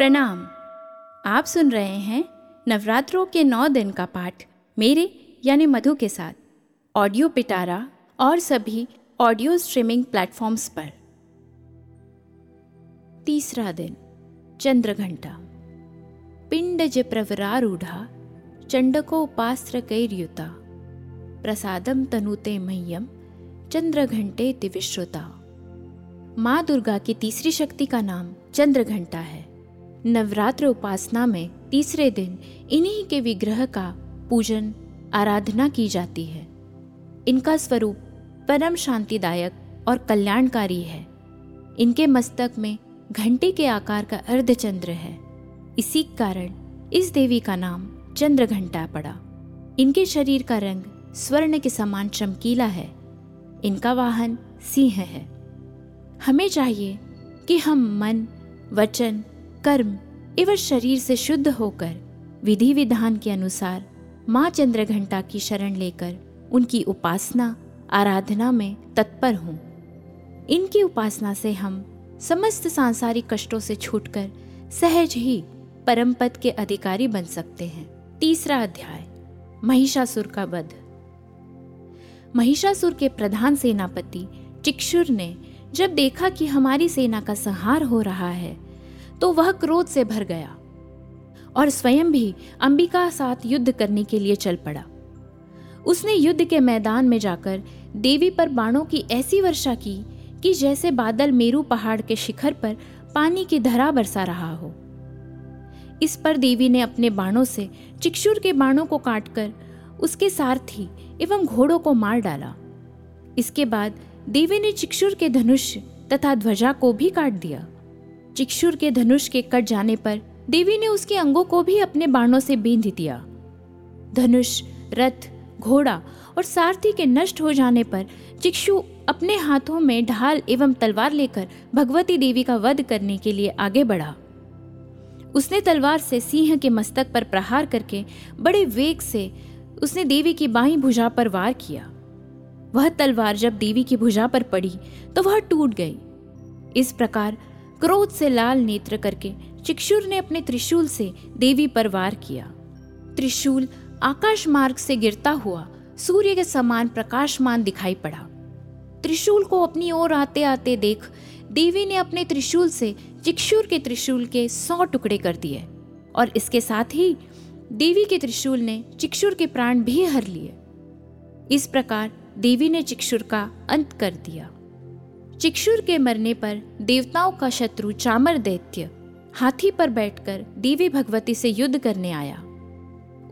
प्रणाम। आप सुन रहे हैं नवरात्रों के नौ दिन का पाठ मेरे यानी मधु के साथ। ऑडियो पिटारा और सभी ऑडियो स्ट्रीमिंग प्लेटफॉर्म्स पर। तीसरा दिन चंद्र घंटा पिंड ज प्रवरारूढ़ा चंडकोपास्त्र कैर्युता प्रसादम तनुते मह्यम चंद्र घंटे दिविश्रुता। माँ दुर्गा की तीसरी शक्ति का नाम चंद्र घंटा है। नवरात्र उपासना में तीसरे दिन इन्हीं के विग्रह का पूजन, आराधना की जाती है। इनका स्वरूप परम शांतिदायक और कल्याणकारी है। इनके मस्तक में घंटे के आकार का अर्धचंद्र है। इसी कारण इस देवी का नाम चंद्र घंटा पड़ा। इनके शरीर का रंग स्वर्ण के समान चमकीला है। इनका वाहन सिंह है। हमें चाहिए कि हम मन, वचन कर्म, एवं शरीर से शुद्ध होकर, विधि विधान के अनुसार, माँ चंद्र घंटा की शरण लेकर, उनकी उपासना, आराधना में तत्पर हों। इनकी उपासना से हम, समस्त सांसारिक कष्टों से छूटकर, सहज ही परम पद के अधिकारी बन सकते हैं। तीसरा अध्याय, महिषासुर का वध। महिषासुर के प्रधान सेनापति, चिक्षुर ने, जब देखा कि हमारी सेना का संहार हो रहा है तो वह क्रोध से भर गया और स्वयं भी अंबिका साथ युद्ध करने के लिए चल पड़ा। उसने युद्ध के मैदान में जाकर देवी पर बाणों की ऐसी वर्षा की कि जैसे बादल मेरू पहाड़ के शिखर पर पानी की धरा बरसा रहा हो। इस पर देवी ने अपने बाणों से चिक्षुर के बाणों को काटकर उसके सारथी एवं घोड़ों को मार डाला। इसके बाद देवी ने चिक्षुर के धनुष तथा ध्वजा को भी काट दिया। चिक्षुर के धनुष के कट जाने पर देवी ने उसके अंगों को भी अपने बाणों से बींध दिया। धनुष, रथ, घोड़ा और सारथी के नष्ट हो जाने पर चिक्षु अपने हाथों में ढाल एवं तलवार लेकर भगवती देवी का वध करने के लिए आगे बढ़ा। उसने तलवार से सिंह के मस्तक पर प्रहार करके बड़े वेग से उसने देवी की बाई भुजा पर वार किया। वह तलवार जब देवी की भुजा पर पड़ी तो वह टूट गई। इस प्रकार क्रोध से लाल नेत्र करके चिक्षुर ने अपने त्रिशूल से देवी पर वार किया। त्रिशूल आकाश मार्ग से गिरता हुआ सूर्य के समान प्रकाशमान दिखाई पड़ा। त्रिशूल को अपनी ओर आते आते देख देवी ने अपने त्रिशूल से चिक्षुर के त्रिशूल के सौ टुकड़े कर दिए और इसके साथ ही देवी के त्रिशूल ने चिक्षुर के प्राण भी हर लिए। इस प्रकार देवी ने चिक्षुर का अंत कर दिया। चिक्षुर के मरने पर देवताओं का शत्रु चामर दैत्य हाथी पर बैठकर देवी भगवती से युद्ध करने आया।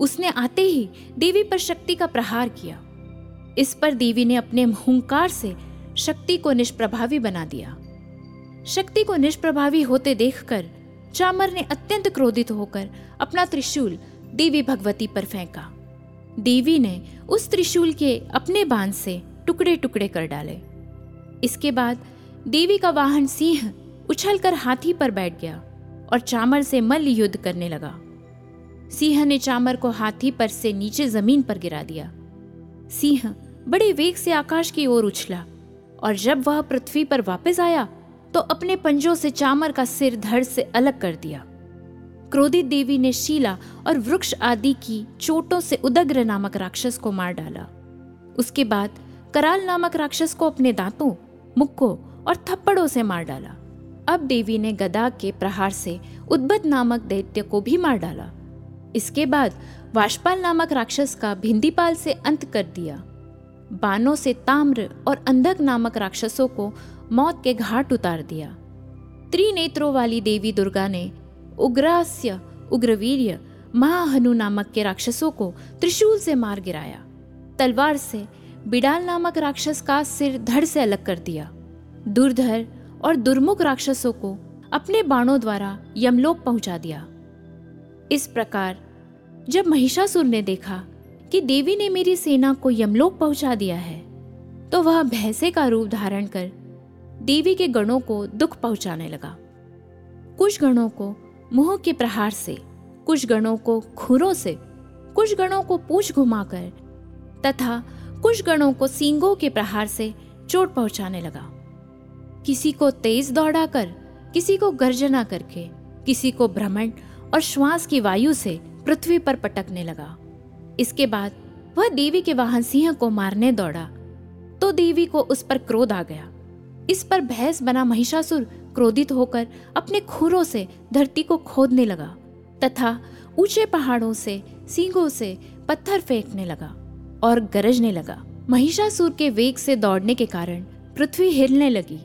उसने आते ही देवी पर शक्ति का प्रहार किया। इस पर देवी ने अपने हुंकार से शक्ति को निष्प्रभावी बना दिया। शक्ति को निष्प्रभावी होते देखकर चामर ने अत्यंत क्रोधित होकर अपना त्रिशूल देवी भगवती पर फेंका। देवी ने उस त्रिशूल के अपने बाँध से टुकड़े टुकड़े कर डाले। इसके बाद देवी का वाहन सिंह उछलकर हाथी पर बैठ गया और चामर से मल्ल युद्ध करने लगा। सिंह ने चामर को हाथी पर से नीचे ज़मीन पर गिरा दिया। सिंह बड़े वेग से आकाश की ओर उछला और जब वह पृथ्वी पर वापस आया तो अपने पंजों से चामर का सिर धड़ से अलग कर दिया। क्रोधित देवी ने शीला और वृक्ष आदि की चोटों से उदग्र नामक राक्षस को मार डाला। उसके बाद कराल नामक राक्षस को अपने दांतों मुक्कों और थप्पड़ों से मार डाला। अब देवी ने गदा के प्रहार से उद्भत नामक दैत्य को भी मार डाला। इसके बाद वाशपाल नामक राक्षस का भिंदीपाल से अंत कर दिया। बानों से ताम्र और अंधक नामक राक्षसों को मौत के घाट उतार दिया। त्रिनेत्रों वाली देवी दुर्गा ने उग्रास्य, उग्रवीर्य, महाहनु नामक के राक्षसों को त्रिशूल से मार गिराया। तलवार से बिडाल नामक राक्षस का सिर धड़ से अलग कर दिया। दुर्धर और दुर्मुख राक्षसों को अपने बाणों द्वारा यमलोक पहुँचा दिया। इस प्रकार जब महिषासुर ने देखा कि देवी ने मेरी सेना को यमलोक पहुँचा दिया है तो वह भैंसे का रूप धारण कर देवी के गणों को दुख पहुँचाने लगा। कुछ गणों को मुँह के प्रहार से, कुछ गणों को खुरों से, कुछ गणों को पूछ घुमाकर तथा कुछ गणों को सींगों के प्रहार से चोट पहुँचाने लगा। किसी को तेज दौड़ाकर, किसी को गर्जना करके, किसी को भ्रमण और श्वास की वायु से पृथ्वी पर पटकने लगा। इसके बाद वह देवी के वाहन सिंह को मारने दौड़ा तो देवी को उस पर क्रोध आ गया। इस पर भैंस बना महिषासुर क्रोधित होकर अपने खुरों से धरती को खोदने लगा, तथा ऊँचे पहाड़ों से, सींगों से पत्थर फेंकने लगा। और गरजने लगा। महिषासुर के वेग से दौड़ने के कारण पृथ्वी हिलने लगी।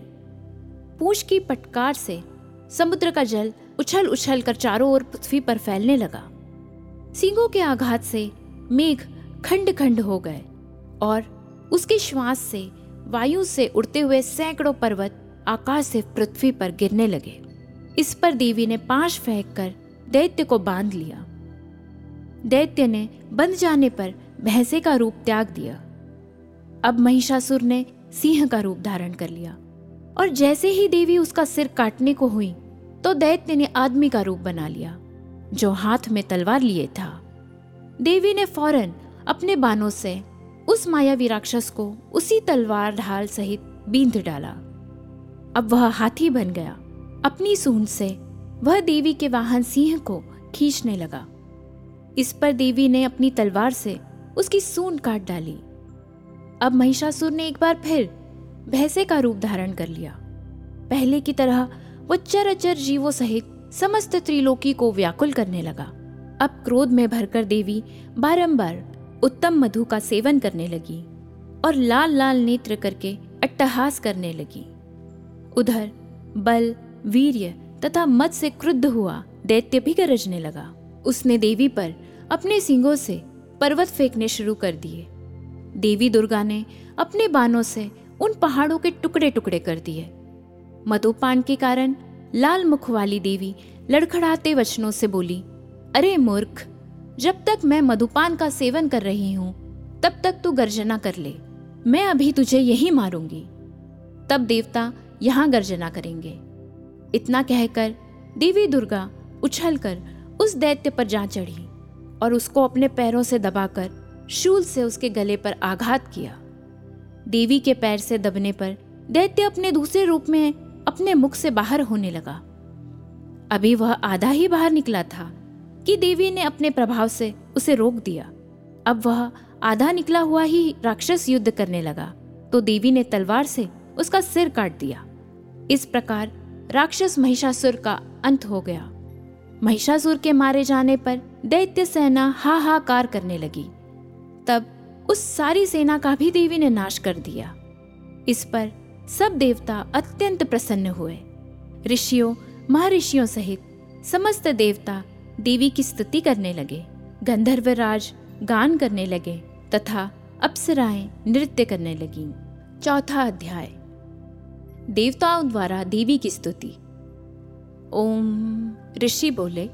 पूछ की पटकार से समुद्र का जल उछल उछल कर चारों ओर पृथ्वी पर फैलने लगा। सींगों के आघात से मेघ खंड खंड हो गए और उसके श्वास से वायु से उड़ते हुए सैकड़ों पर्वत आकाश से पृथ्वी पर गिरने लगे। इस पर देवी ने पाँच फेंक कर दैत्य को बाँध लिया। दैत्य ने बंध जाने पर भैंसे का रूप त्याग दिया। अब महिषासुर ने सिंह का रूप धारण कर लिया और जैसे ही देवी उसका सिर काटने को हुई तो दैत्य ने आदमी का रूप बना लिया, जो हाथ में तलवार लिए था। देवी ने फ़ौरन अपने बानों से उस मायावी राक्षस को उसी तलवार ढाल सहित बींध डाला। अब वह हाथी बन गया। अपनी सूंड से वह देवी के वाहन सिंह को खींचने लगा। इस पर देवी ने अपनी तलवार से उसकी सून काट डाली। अब महिषासुर ने एक बार फिर भैंसे का रूप धारण कर लिया। पहले की तरह वो चरचर जीवों सहित समस्त त्रिलोकी को व्याकुल करने लगा। अब क्रोध में भरकर देवी बारंबार उत्तम मधु का सेवन करने लगी और लाल लाल नेत्र करके अट्टहास करने लगी। उधर बल, वीर्य तथा मद से क्रुद्ध हुआ दैत्य भी गरजने लगा। उसने देवी पर अपने सिंगों से पर्वत फेंकने शुरू कर दिए। देवी दुर्गा ने अपने बानों से उन पहाड़ों के टुकड़े टुकड़े कर दिए। मधुपान के कारण लाल मुख वाली देवी लड़खड़ाते वचनों से बोली, अरे मूर्ख, जब तक मैं मधुपान का सेवन कर रही हूँ, तब तक तू गर्जना कर ले। मैं अभी तुझे यही मारूँगी तब देवता यहाँ गर्जना करेंगे। इतना कहकर देवी दुर्गा उछलकर उस दैत्य पर जा चढ़ी। और उसको अपने पैरों से दबाकर शूल से उसके गले पर आघात किया। देवी के पैर से दबने पर दैत्य अपने दूसरे रूप में अपने मुख से बाहर होने लगा। अभी वह आधा ही बाहर निकला था कि देवी ने अपने प्रभाव से उसे रोक दिया। अब वह आधा निकला हुआ ही राक्षस युद्ध करने लगा तो देवी ने तलवार से उसका सिर काट दिया। इस प्रकार राक्षस महिषासुर का अंत हो गया। महिषासुर के मारे जाने पर दैत्य सेना हाहाकार करने लगी। तब उस सारी सेना का भी देवी ने नाश कर दिया। इस पर सब देवता अत्यंत प्रसन्न हुए। ऋषियों, महर्षियों सहित समस्त देवता देवी की स्तुति करने लगे, गंधर्व राज गान करने लगे तथा अप्सराएँ नृत्य करने लगी। चौथा अध्याय। देवताओं द्वारा देवी की स्तुति। ओम। ऋषि बोले,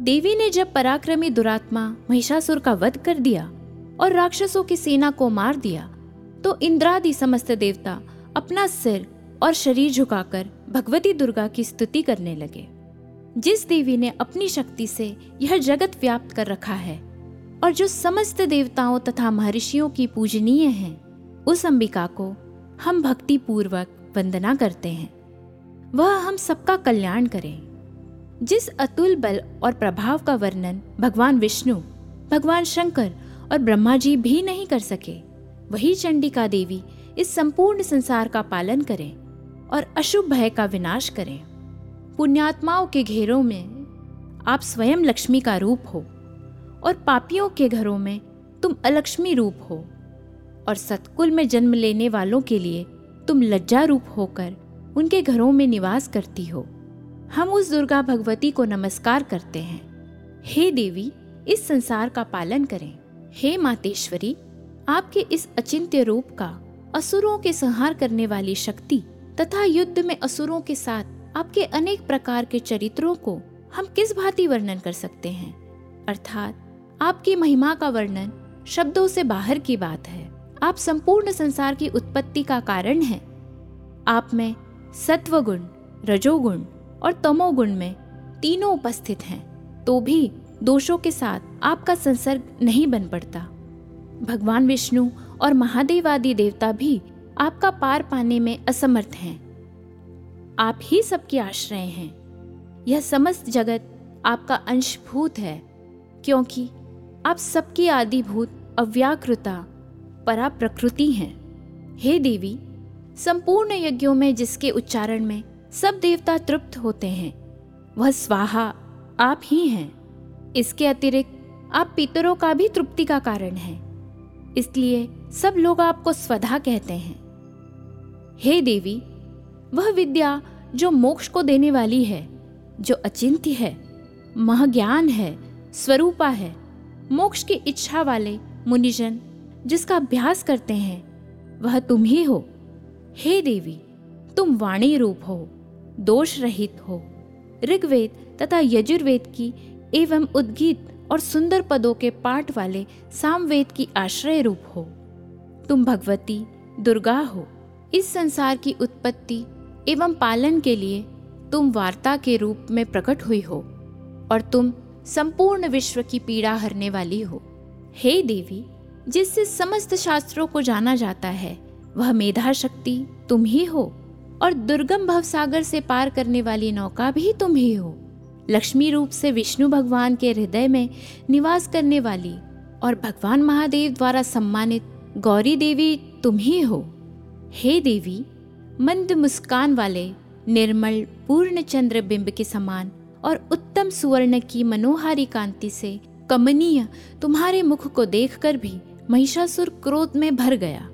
देवी ने जब पराक्रमी दुरात्मा महिषासुर का वध कर दिया और राक्षसों की सेना को मार दिया तो इंद्रादि समस्त देवता अपना सिर और शरीर झुकाकर भगवती दुर्गा की स्तुति करने लगे। जिस देवी ने अपनी शक्ति से यह जगत व्याप्त कर रखा है और जो समस्त देवताओं तथा महर्षियों की पूजनीय है, उस अंबिका को हम भक्ति पूर्वक वंदना करते हैं। वह हम सबका कल्याण करें। जिस अतुल बल और प्रभाव का वर्णन भगवान विष्णु, भगवान शंकर और ब्रह्मा जी भी नहीं कर सके, वही चंडिका देवी इस संपूर्ण संसार का पालन करें और अशुभ भय का विनाश करें। पुण्यात्माओं के घेरों में आप स्वयं लक्ष्मी का रूप हो और पापियों के घरों में तुम अलक्ष्मी रूप हो और सतकुल में जन्म लेने वालों के लिए तुम लज्जा रूप होकर उनके घरों में निवास करती हो। हम उस दुर्गा भगवती को नमस्कार करते हैं। हे देवी, इस संसार का पालन करें। हे मातेश्वरी, आपके इस अचिंत्य रूप का, असुरों के संहार करने वाली शक्ति तथा युद्ध में असुरों के साथ आपके अनेक प्रकार के चरित्रों को हम किस भांति वर्णन कर सकते हैं? अर्थात, आपकी महिमा का वर्णन शब्दों से बाहर की बात है। आप संपूर्ण संसार की उत्पत्ति का कारण हैं। आप में सत्वगुण, रजोगुण और तमोगुण में तीनों उपस्थित हैं तो भी दोषों के साथ आपका संसर्ग नहीं बन पड़ता। भगवान विष्णु और महादेव आदि देवता भी आपका पार पाने में असमर्थ हैं। आप ही सबके आश्रय हैं। यह समस्त जगत आपका अंशभूत है, क्योंकि आप सबकी आदिभूत, अव्याकृता परा प्रकृति हैं। हे देवी, संपूर्ण यज्ञों में जिसके उच्चारण में सब देवता तृप्त होते हैं। वह स्वाहा, आप ही हैं। इसके अतिरिक्त, आप पितरों का भी तृप्ति का कारण हैं। इसलिए सब लोग आपको स्वधा कहते हैं। हे देवी, वह विद्या जो मोक्ष को देने वाली है, जो अचिंत्य है, महज्ञान है, स्वरूपा है, मोक्ष की इच्छा वाले मुनिजन जिसका अभ्यास करते हैं, वह तुम ही हो। हे देवी, तुम वाणी रूप हो। दोष रहित हो। ऋग्वेद तथा यजुर्वेद की एवं उद्गीत और सुंदर पदों के पाठ वाले सामवेद की आश्रय रूप हो। तुम भगवती, दुर्गा हो। इस संसार की उत्पत्ति एवं पालन के लिए तुम वार्ता के रूप में प्रकट हुई हो और तुम संपूर्ण विश्व की पीड़ा हरने वाली हो। हे देवी, जिससे समस्त शास्त्रों को जाना जाता है, वह मेधा शक्ति तुम ही हो। और दुर्गम भवसागर से पार करने वाली नौका भी तुम ही हो। लक्ष्मी रूप से विष्णु भगवान के हृदय में निवास करने वाली और भगवान महादेव द्वारा सम्मानित गौरी देवी तुम ही हो। हे देवी, मंद मुस्कान वाले, निर्मल पूर्ण चंद्र बिंब के समान और उत्तम सुवर्ण की मनोहारी कांति से कमनीय तुम्हारे मुख को देखकर भी महिषासुर क्रोध में भर गया।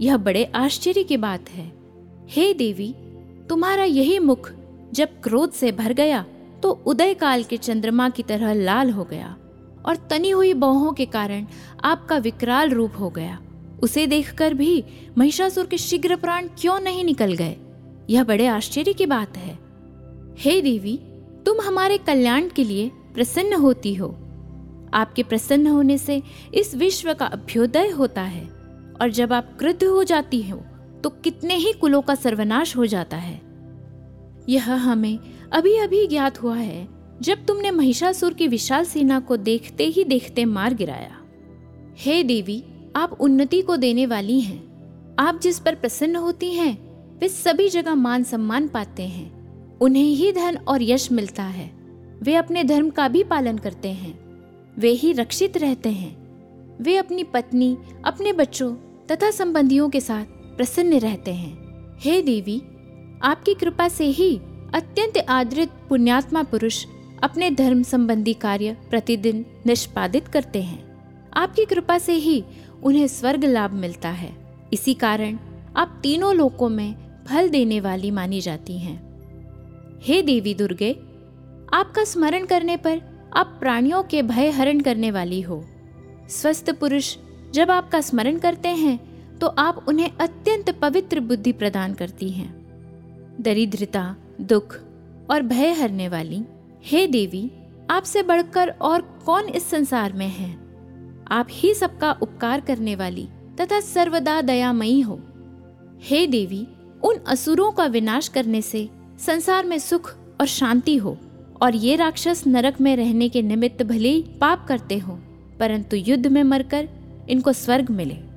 यह बड़े आश्चर्य की बात है। हे देवी, तुम्हारा यही मुख जब क्रोध से भर गया तो उदय काल के चंद्रमा की तरह लाल हो गया और तनी हुई बाहों के कारण आपका विकराल रूप हो गया। उसे देखकर भी महिषासुर के शीघ्र प्राण क्यों नहीं निकल गए? यह बड़े आश्चर्य की बात है। हे देवी, तुम हमारे कल्याण के लिए प्रसन्न होती हो। आपके प्रसन्न होने से इस विश्व का अभ्युदय होता है और जब आप क्रुद्ध हो जाती हो तो कितने ही कुलों का सर्वनाश हो जाता है। यह हमें अभी अभी ज्ञात हुआ है, जब तुमने महिषासुर की विशाल सेना को देखते ही देखते मार गिराया। हे देवी, आप उन्नति को देने वाली हैं। आप जिस पर प्रसन्न होती हैं, वे सभी जगह मान सम्मान पाते हैं। उन्हें ही धन और यश मिलता है। वे अपने धर्म का भी पालन करते हैं। वे ही रक्षित रहते हैं। वे अपनी पत्नी, अपने बच्चों तथा संबंधियों के साथ प्रसन्न रहते हैं। हे देवी, आपकी कृपा से ही अत्यंत आदृत पुण्यात्मा पुरुष अपने धर्म संबंधी कार्य प्रतिदिन निष्पादित करते हैं। आपकी कृपा से ही उन्हें स्वर्ग लाभ मिलता है। इसी कारण आप तीनों लोकों में फल देने वाली मानी जाती हैं। हे देवी दुर्गे, आपका स्मरण करने पर आप प्राणियों के भय हरण करने वाली हो। स्वस्थ पुरुष जब आपका स्मरण करते हैं तो आप उन्हें अत्यंत पवित्र बुद्धि प्रदान करती हैं। दरिद्रता, दुख और भय हरने वाली, हे देवी, आपसे बढ़कर और कौन इस संसार में है? आप ही सबका उपकार करने वाली तथा सर्वदा दयामयी हो। हे देवी, उन असुरों का विनाश करने से संसार में सुख और शांति हो और ये राक्षस नरक में रहने के निमित्त भले ही पाप करते हो, परंतु युद्ध में मरकर इनको स्वर्ग मिले।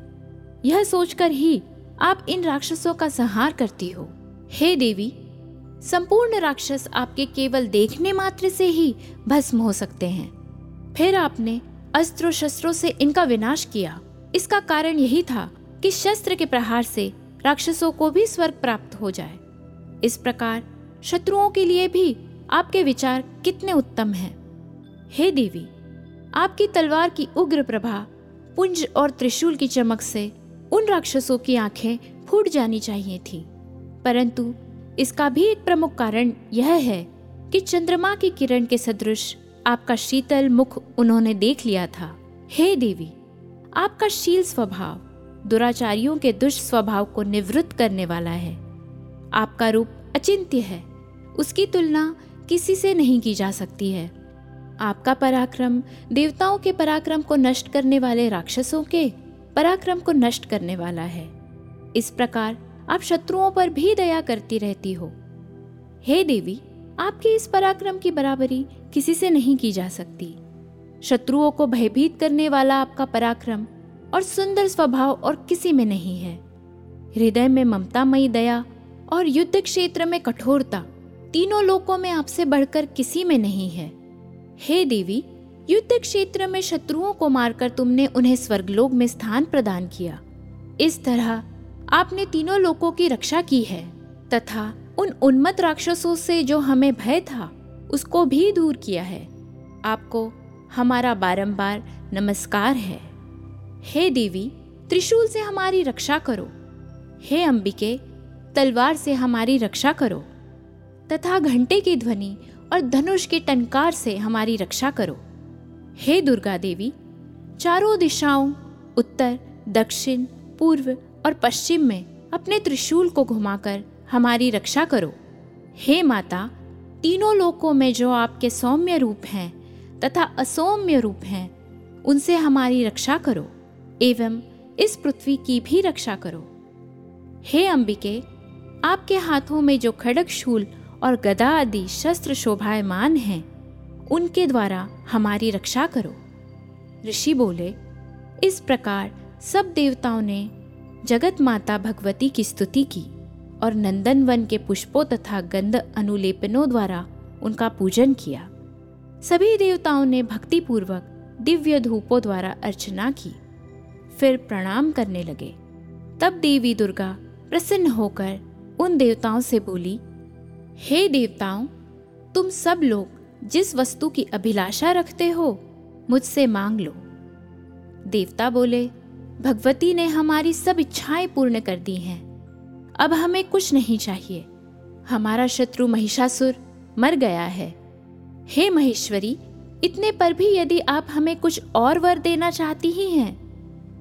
यह सोचकर ही आप इन राक्षसों का संहार करती हो। हे देवी, संपूर्ण राक्षस आपके केवल देखने मात्र से ही भस्म हो सकते हैं। फिर आपने अस्त्रों शस्त्रों से इनका विनाश किया। इसका कारण यही था कि शस्त्र के प्रहार से राक्षसों को भी स्वर्ग प्राप्त हो जाए। इस प्रकार शत्रुओं के लिए भी आपके विचार कितने उत्तम हैं। हे देवी, आपकी तलवार की उग्र प्रभा, पुंज और त्रिशूल की चमक से उन राक्षसों की आँखें फूट जानी चाहिए थी। परंतु इसका भी एक प्रमुख कारण यह है कि चंद्रमा की किरण के सदृश आपका शीतल मुख उन्होंने देख लिया था। हे देवी, आपका शील स्वभाव दुराचारियों के दुष्स्वभाव को निवृत्त करने वाला है। आपका रूप अचिंत्य है। उसकी तुलना किसी से नहीं की जा सकती है। आपका पराक्रम देवताओं के पराक्रम को नष्ट करने वाले राक्षसों के पराक्रम को नष्ट करने वाला है। इस प्रकार आप शत्रुओं पर भी दया करती रहती हो। हे देवी, आपके इस पराक्रम की बराबरी किसी से नहीं की जा सकती। शत्रुओं को भयभीत करने वाला आपका पराक्रम और सुंदर स्वभाव और किसी में नहीं है। हृदय में ममतामयी दया और युद्ध क्षेत्र में कठोरता तीनों लोकों में आपसे बढ़कर किसी में नहीं है। हे देवी युद्ध क्षेत्र में शत्रुओं को मारकर तुमने उन्हें स्वर्गलोक में स्थान प्रदान किया। इस तरह आपने तीनों लोकों की रक्षा की है, तथा उन उन्मत राक्षसों से जो हमें भय था, उसको भी दूर किया है। आपको हमारा बारंबार नमस्कार है। हे देवी, त्रिशूल से हमारी रक्षा करो। हे अंबिके, तलवार से हमारी रक्षा करो। तथा घंटे की ध्वनि और धनुष के टनकार से हमारी रक्षा करो। हे दुर्गा देवी, चारों दिशाओं, उत्तर, दक्षिण, पूर्व और पश्चिम में अपने त्रिशूल को घुमाकर हमारी रक्षा करो। हे माता, तीनों लोकों में जो आपके सौम्य रूप हैं तथा असौम्य रूप हैं, उनसे हमारी रक्षा करो, एवं इस पृथ्वी की भी रक्षा करो। हे अंबिके, आपके हाथों में जो खड़क शूल और गदा आदि शस्त्र शोभायमान हैं उनके द्वारा हमारी रक्षा करो। ऋषि बोले, इस प्रकार सब देवताओं ने जगत माता भगवती की स्तुति की और नंदन वन के पुष्पों तथा गंध अनुलेपनों द्वारा उनका पूजन किया। सभी देवताओं ने भक्तिपूर्वक दिव्य धूपों द्वारा अर्चना की, फिर प्रणाम करने लगे। तब देवी दुर्गा प्रसन्न होकर उन देवताओं से बोली, हे देवताओं, तुम सब लोग जिस वस्तु की अभिलाषा रखते हो, मुझसे मांग लो। देवता बोले, भगवती ने हमारी सब इच्छाएँ पूर्ण कर दी हैं। अब हमें कुछ नहीं चाहिए। हमारा शत्रु महिषासुर मर गया है। हे महेश्वरी, इतने पर भी यदि आप हमें कुछ और वर देना चाहती ही हैं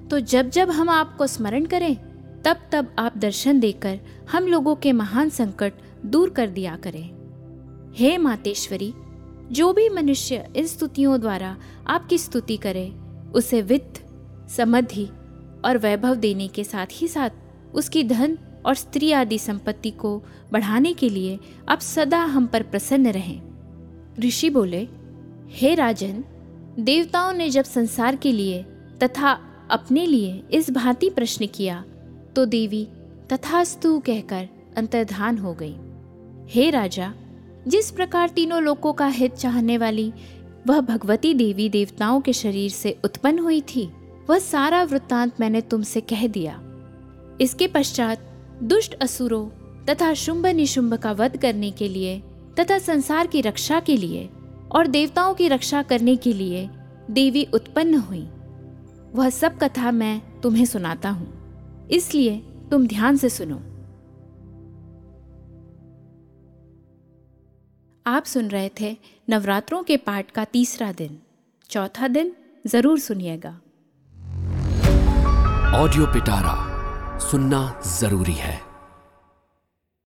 तो जब जब हम आपको स्मरण करें, तब तब आप दर्शन देकर हम लोगों के महान संकट दूर कर दिया करें। हे मातेश्वरी जो भी मनुष्य इन स्तुतियों द्वारा आपकी स्तुति करे, उसे वित्त, समधि और वैभव देने के साथ ही साथ उसकी धन और स्त्री आदि संपत्ति को बढ़ाने के लिए आप सदा हम पर प्रसन्न रहें। ऋषि बोले, हे राजन, देवताओं ने जब संसार के लिए तथा अपने लिए इस भांति प्रश्न किया तो देवी तथास्तु कहकर अंतर्धान हो गई। हे राजा जिस प्रकार तीनों लोकों का हित चाहने वाली, वह भगवती देवी देवताओं के शरीर से उत्पन्न हुई थी। वह सारा वृत्तांत मैंने तुमसे कह दिया। इसके पश्चात दुष्ट असुरों तथा शुंभ निशुंभ का वध करने के लिए तथा संसार की रक्षा के लिए और देवताओं की रक्षा करने के लिए देवी उत्पन्न हुई। वह सब कथा मैं तुम्हें सुनाता हूँ। इसलिए तुम ध्यान से सुनो। आप सुन रहे थे नवरात्रों के पाठ का तीसरा दिन। चौथा दिन ज़रूर सुनिएगा। ऑडियो पिटारा सुनना ज़रूरी है।